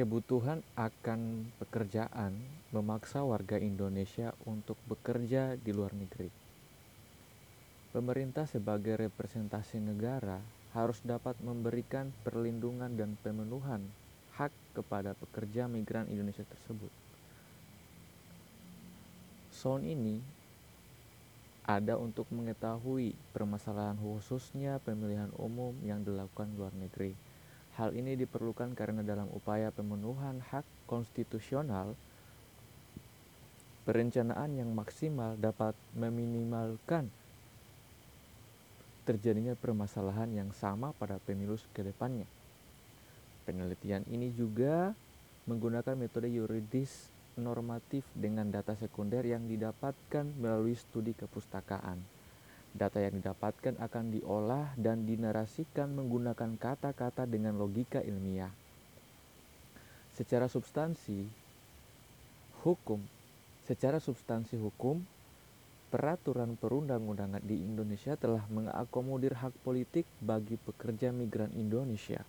Kebutuhan akan pekerjaan memaksa warga Indonesia untuk bekerja di luar negeri. Pemerintah sebagai representasi negara harus dapat memberikan perlindungan dan pemenuhan hak kepada pekerja migran Indonesia tersebut. Sound ini ada untuk mengetahui permasalahan khususnya pemilihan umum yang dilakukan luar negeri Hal ini diperlukan karena dalam upaya pemenuhan hak konstitusional, perencanaan yang maksimal dapat meminimalkan terjadinya permasalahan yang sama pada pemilu ke depannya. Penelitian ini juga menggunakan metode yuridis normatif dengan data sekunder yang didapatkan melalui studi kepustakaan. Data yang didapatkan akan diolah dan dinarasikan menggunakan kata-kata dengan logika ilmiah. Secara substansi hukum, secara substansi hukum, peraturan perundang-undangan di Indonesia telah mengakomodir hak politik bagi pekerja migran Indonesia.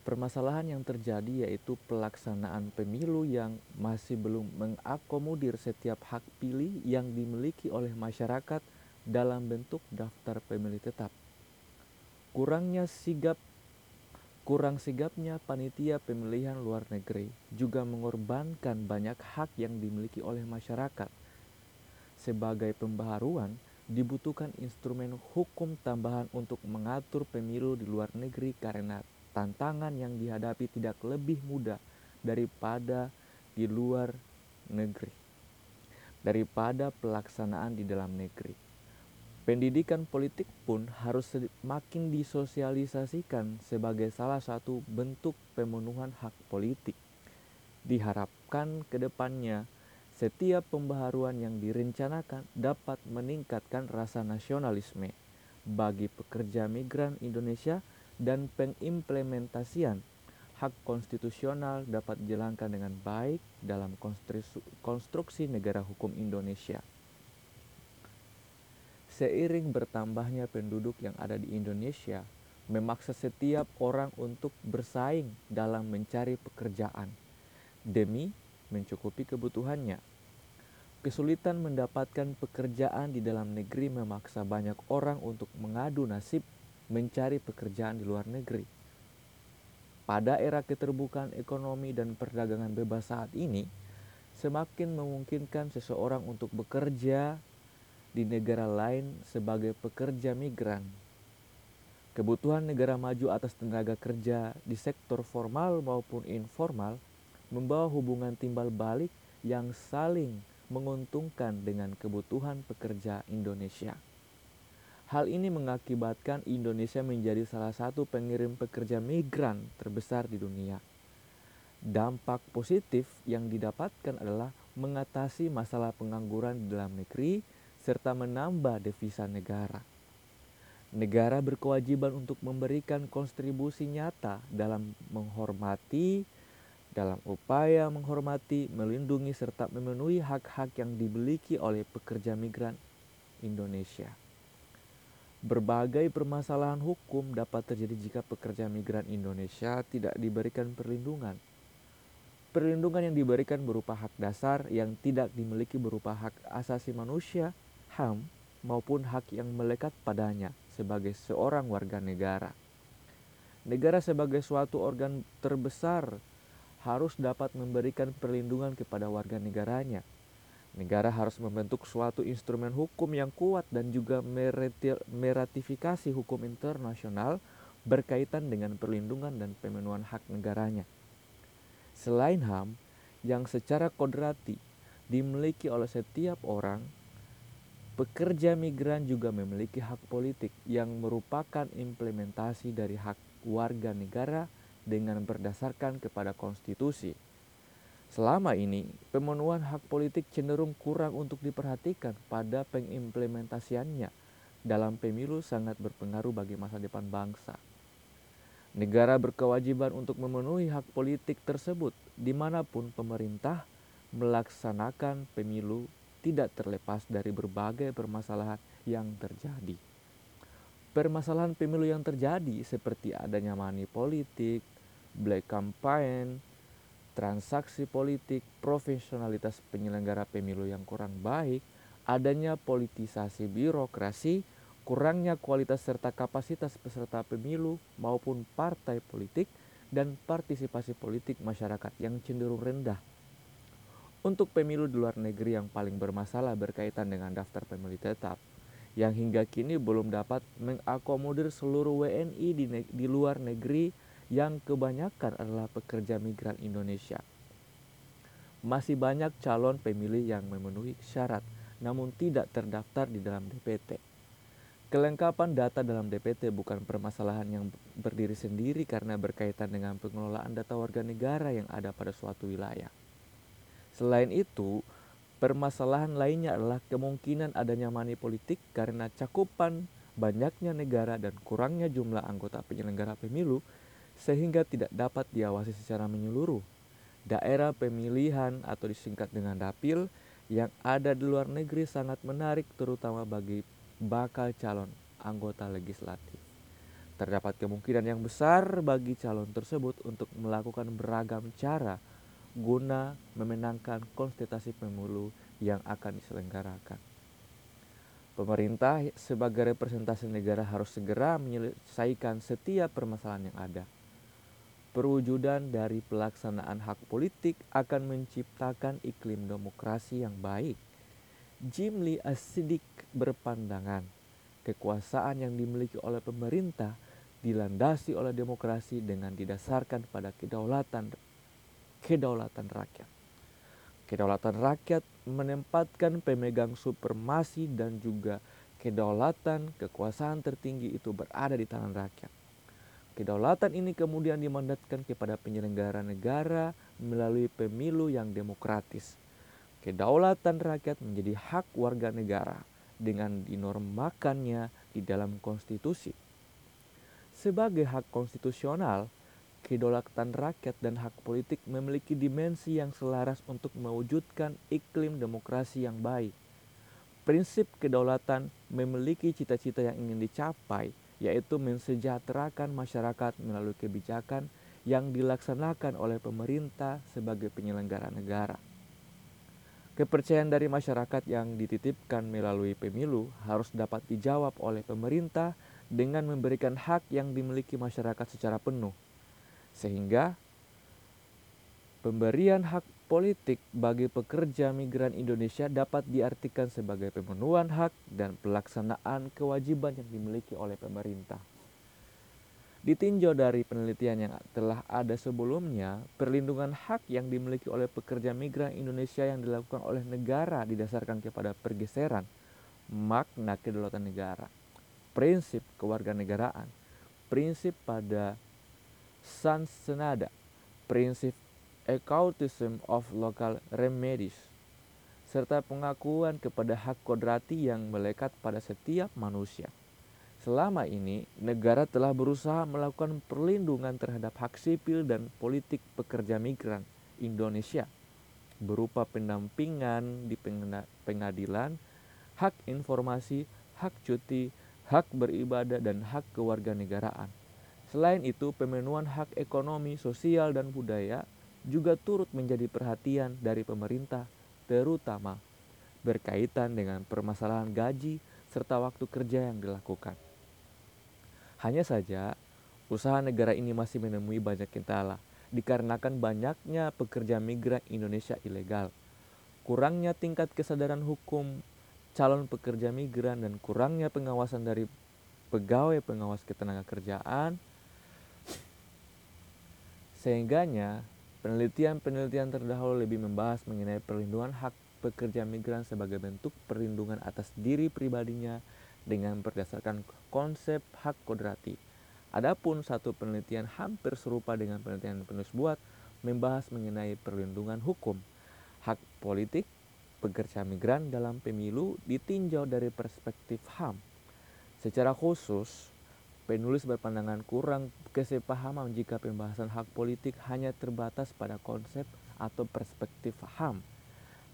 Permasalahan yang terjadi yaitu pelaksanaan pemilu yang masih belum mengakomodir setiap hak pilih yang dimiliki oleh masyarakat dalam bentuk daftar pemilih tetap. Kurangnya sigap kurang sigapnya panitia pemilihan luar negeri juga mengorbankan banyak hak yang dimiliki oleh masyarakat. Sebagai pembaharuan, dibutuhkan instrumen hukum tambahan untuk mengatur pemilu di luar negeri karena tantangan yang dihadapi tidak lebih mudah daripada di luar negeri daripada pelaksanaan di dalam negeri. Pendidikan politik pun harus semakin disosialisasikan sebagai salah satu bentuk pemenuhan hak politik. Diharapkan ke depannya, setiap pembaharuan yang direncanakan dapat meningkatkan rasa nasionalisme bagi pekerja migran Indonesia dan pengimplementasian hak konstitusional dapat dijalankan dengan baik dalam konstruksi negara hukum Indonesia. Seiring bertambahnya penduduk yang ada di Indonesia, memaksa setiap orang untuk bersaing dalam mencari pekerjaan demi mencukupi kebutuhannya. Kesulitan mendapatkan pekerjaan di dalam negeri memaksa banyak orang untuk mengadu nasib mencari pekerjaan di luar negeri. Pada era keterbukaan ekonomi dan perdagangan bebas saat ini, semakin memungkinkan seseorang untuk bekerja di negara lain sebagai pekerja migran. Kebutuhan negara maju atas tenaga kerja di sektor formal maupun informal membawa hubungan timbal balik yang saling menguntungkan dengan kebutuhan pekerja Indonesia. Hal ini mengakibatkan Indonesia menjadi salah satu pengirim pekerja migran terbesar di dunia. Dampak positif yang didapatkan adalah mengatasi masalah pengangguran di dalam negeri serta menambah devisa negara. Negara berkewajiban untuk memberikan kontribusi nyata dalam menghormati, dalam upaya menghormati, melindungi, serta memenuhi hak-hak yang dimiliki oleh pekerja migran Indonesia. Berbagai permasalahan hukum dapat terjadi jika pekerja migran Indonesia tidak diberikan perlindungan. Perlindungan yang diberikan berupa hak dasar yang tidak dimiliki berupa hak asasi manusia, HAM maupun hak yang melekat padanya sebagai seorang warga negara. Negara sebagai suatu organ terbesar harus dapat memberikan perlindungan kepada warga negaranya. Negara harus membentuk suatu instrumen hukum yang kuat dan juga meratifikasi hukum internasional berkaitan dengan perlindungan dan pemenuhan hak negaranya. Selain HAM, yang secara kodrati dimiliki oleh setiap orang Pekerja migran juga memiliki hak politik yang merupakan implementasi dari hak warga negara dengan berdasarkan kepada konstitusi. Selama ini, pemenuhan hak politik cenderung kurang untuk diperhatikan pada pengimplementasiannya dalam pemilu sangat berpengaruh bagi masa depan bangsa. Negara berkewajiban untuk memenuhi hak politik tersebut di mana pun pemerintah melaksanakan pemilu tidak terlepas dari berbagai permasalahan yang terjadi. Permasalahan pemilu yang terjadi seperti adanya money politik, black campaign, transaksi politik, profesionalitas penyelenggara pemilu yang kurang baik, adanya politisasi birokrasi, kurangnya kualitas serta kapasitas peserta pemilu maupun partai politik, dan partisipasi politik masyarakat yang cenderung rendah. Untuk pemilu di luar negeri yang paling bermasalah berkaitan dengan daftar pemilih tetap, yang hingga kini belum dapat mengakomodir seluruh WNI di, di luar negeri yang kebanyakan adalah pekerja migran Indonesia. Masih banyak calon pemilih yang memenuhi syarat namun tidak terdaftar di dalam DPT. Kelengkapan data dalam DPT bukan permasalahan yang berdiri sendiri karena berkaitan dengan pengelolaan data warga negara yang ada pada suatu wilayah. Selain itu, permasalahan lainnya adalah kemungkinan adanya money politik karena cakupan banyaknya negara dan kurangnya jumlah anggota penyelenggara pemilu sehingga tidak dapat diawasi secara menyeluruh. Daerah pemilihan atau disingkat dengan dapil yang ada di luar negeri sangat menarik terutama bagi bakal calon anggota legislatif. Terdapat kemungkinan yang besar bagi calon tersebut untuk melakukan beragam cara guna memenangkan konsultasi pemilu yang akan diselenggarakan. Pemerintah sebagai representasi negara harus segera menyelesaikan setiap permasalahan yang ada Perwujudan dari pelaksanaan hak politik akan menciptakan iklim demokrasi yang baik. Jim Lee Asidik berpandangan kekuasaan yang dimiliki oleh pemerintah dilandasi oleh demokrasi dengan didasarkan pada kedaulatan kedaulatan rakyat. Kedaulatan rakyat menempatkan pemegang supremasi dan juga kedaulatan kekuasaan tertinggi itu berada di tangan rakyat. Kedaulatan ini kemudian dimandatkan kepada penyelenggara negara melalui pemilu yang demokratis. Kedaulatan rakyat menjadi hak warga negara dengan dinormakannya di dalam konstitusi. Sebagai hak konstitusional, kedaulatan rakyat dan hak politik memiliki dimensi yang selaras untuk mewujudkan iklim demokrasi yang baik. Prinsip kedaulatan memiliki cita-cita yang ingin dicapai, yaitu mensejahterakan masyarakat melalui kebijakan yang dilaksanakan oleh pemerintah sebagai penyelenggara negara. Kepercayaan dari masyarakat yang dititipkan melalui pemilu harus dapat dijawab oleh pemerintah dengan memberikan hak yang dimiliki masyarakat secara penuh, sehingga pemberian hak politik bagi pekerja migran Indonesia dapat diartikan sebagai pemenuhan hak dan pelaksanaan kewajiban yang dimiliki oleh pemerintah. Ditinjau dari penelitian yang telah ada sebelumnya, perlindungan hak yang dimiliki oleh pekerja migran Indonesia yang dilakukan oleh negara didasarkan kepada pergeseran makna kedaulatan negara, prinsip kewarganegaraan, prinsip pada sans senada, prinsip occultism of local remedies, serta pengakuan kepada hak kodrati yang melekat pada setiap manusia. Selama ini, negara telah berusaha melakukan perlindungan terhadap hak sipil dan politik pekerja migran Indonesia berupa pendampingan di pengadilan, hak informasi, hak cuti, hak beribadah, dan hak kewarganegaraan. Selain itu, pemenuhan hak ekonomi, sosial, dan budaya juga turut menjadi perhatian dari pemerintah, terutama berkaitan dengan permasalahan gaji serta waktu kerja yang dilakukan. Hanya saja, usaha negara ini masih menemui banyak kendala dikarenakan banyaknya pekerja migran Indonesia ilegal, kurangnya tingkat kesadaran hukum calon pekerja migran dan kurangnya pengawasan dari pegawai pengawas ketenaga kerjaan sehingganya Penelitian-penelitian terdahulu lebih membahas mengenai perlindungan hak pekerja migran sebagai bentuk perlindungan atas diri pribadinya dengan berdasarkan konsep hak kodrati. Adapun satu penelitian hampir serupa dengan penelitian penulis buat membahas mengenai perlindungan hukum, hak politik, pekerja migran dalam pemilu ditinjau dari perspektif HAM. Secara khusus, Penulis berpandangan kurang kesepahaman jika pembahasan hak politik hanya terbatas pada konsep atau perspektif HAM.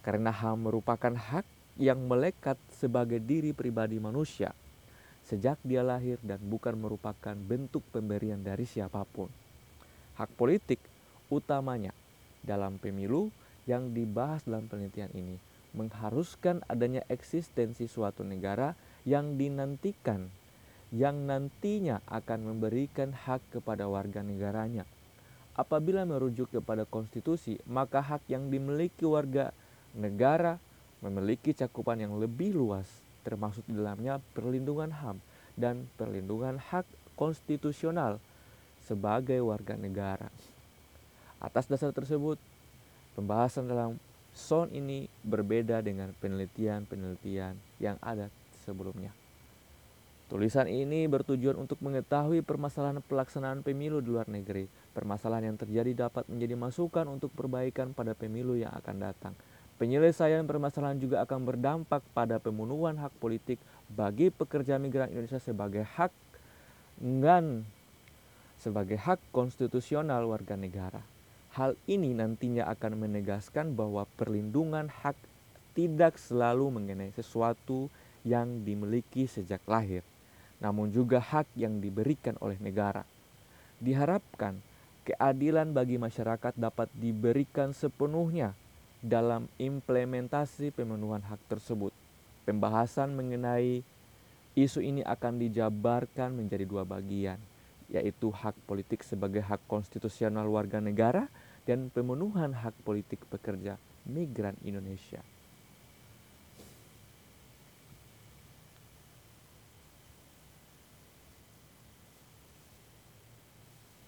Karena HAM merupakan hak yang melekat sebagai diri pribadi manusia sejak dia lahir dan bukan merupakan bentuk pemberian dari siapa pun. Hak politik utamanya dalam pemilu yang dibahas dalam penelitian ini mengharuskan adanya eksistensi suatu negara yang dinantikan yang nantinya akan memberikan hak kepada warga negaranya. Apabila merujuk kepada konstitusi, maka hak yang dimiliki warga negara memiliki cakupan yang lebih luas, termasuk di dalamnya perlindungan HAM dan perlindungan hak konstitusional sebagai warga negara. Atas dasar tersebut, pembahasan dalam SON ini berbeda dengan penelitian-penelitian yang ada sebelumnya. Tulisan ini bertujuan untuk mengetahui permasalahan pelaksanaan pemilu di luar negeri. Permasalahan yang terjadi dapat menjadi masukan untuk perbaikan pada pemilu yang akan datang. Penyelesaian permasalahan juga akan berdampak pada pemenuhan hak politik bagi pekerja migran Indonesia sebagai hak dan sebagai hak konstitusional warga negara. Hal ini nantinya akan menegaskan bahwa perlindungan hak tidak selalu mengenai sesuatu yang dimiliki sejak lahir, namun juga hak yang diberikan oleh negara. Diharapkan keadilan bagi masyarakat dapat diberikan sepenuhnya dalam implementasi pemenuhan hak tersebut. Pembahasan mengenai isu ini akan dijabarkan menjadi dua bagian, yaitu hak politik sebagai hak konstitusional warga negara dan pemenuhan hak politik pekerja migran Indonesia.